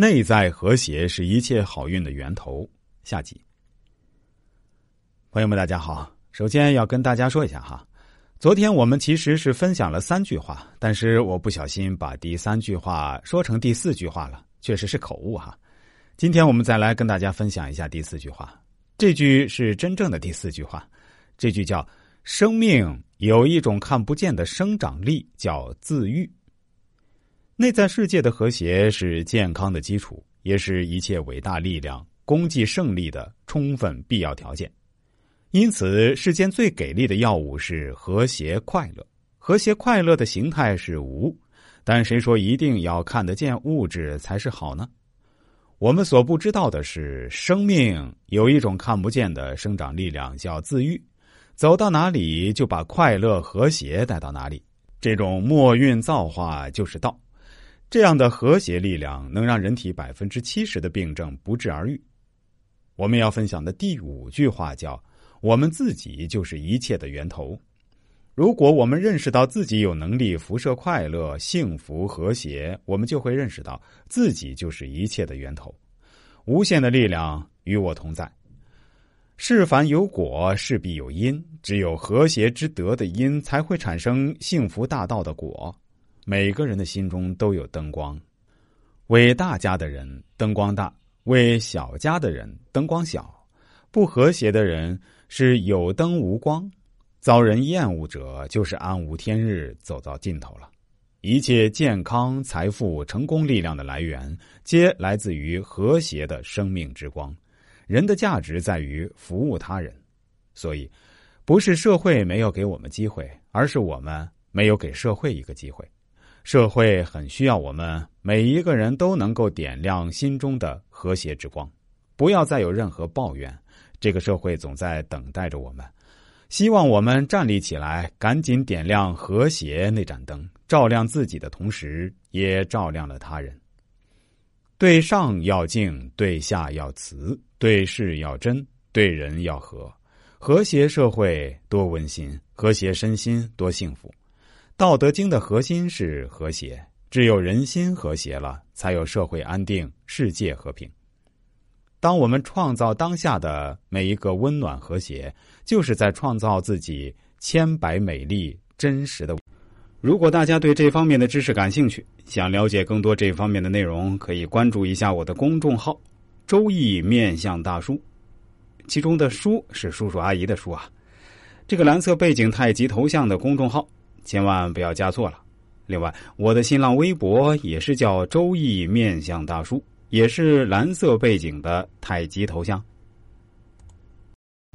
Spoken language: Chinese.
内在和谐是一切好运的源头。下集，朋友们，大家好。首先要跟大家说一下哈，昨天我们其实是分享了三句话，但是我不小心把第三句话说成第四句话了，确实是口误哈。今天我们再来跟大家分享一下第四句话，这句是真正的第四句话，这句叫“生命有一种看不见的生长力，叫自愈”。内在世界的和谐是健康的基础，也是一切伟大力量功绩胜利的充分必要条件。因此，世间最给力的药物是和谐快乐。和谐快乐的形态是无，但谁说一定要看得见物质才是好呢？我们所不知道的是，生命有一种看不见的生长力量，叫自愈。走到哪里，就把快乐和谐带到哪里。这种末运造化就是道。这样的和谐力量能让人体百分之七十的病症不治而愈。我们要分享的第五句话叫“我们自己就是一切的源头”。如果我们认识到自己有能力辐射快乐、幸福、和谐，我们就会认识到自己就是一切的源头。无限的力量与我同在。事凡有果，势必有因。只有和谐之德的因，才会产生幸福大道的果。每个人的心中都有灯光，为大家的人灯光大，为小家的人灯光小。不和谐的人是有灯无光，遭人厌恶者就是暗无天日，走到尽头了。一切健康、财富、成功力量的来源，皆来自于和谐的生命之光。人的价值在于服务他人，所以不是社会没有给我们机会，而是我们没有给社会一个机会。社会很需要我们每一个人都能够点亮心中的和谐之光，不要再有任何抱怨。这个社会总在等待着我们，希望我们站立起来，赶紧点亮和谐那盏灯，照亮自己的同时，也照亮了他人。对上要敬，对下要慈，对事要真，对人要和。和谐社会多温馨，和谐身心多幸福。道德经的核心是和谐，只有人心和谐了，才有社会安定、世界和平。当我们创造当下的每一个温暖和谐，就是在创造自己千百美丽真实的。如果大家对这方面的知识感兴趣，想了解更多这方面的内容，可以关注一下我的公众号“周易面相大叔”，其中的“叔”是叔叔阿姨的“叔”啊。这个蓝色背景太极头像的公众号。千万不要加错了。另外，我的新浪微博也是叫“周易面相大叔”，也是蓝色背景的太极头像。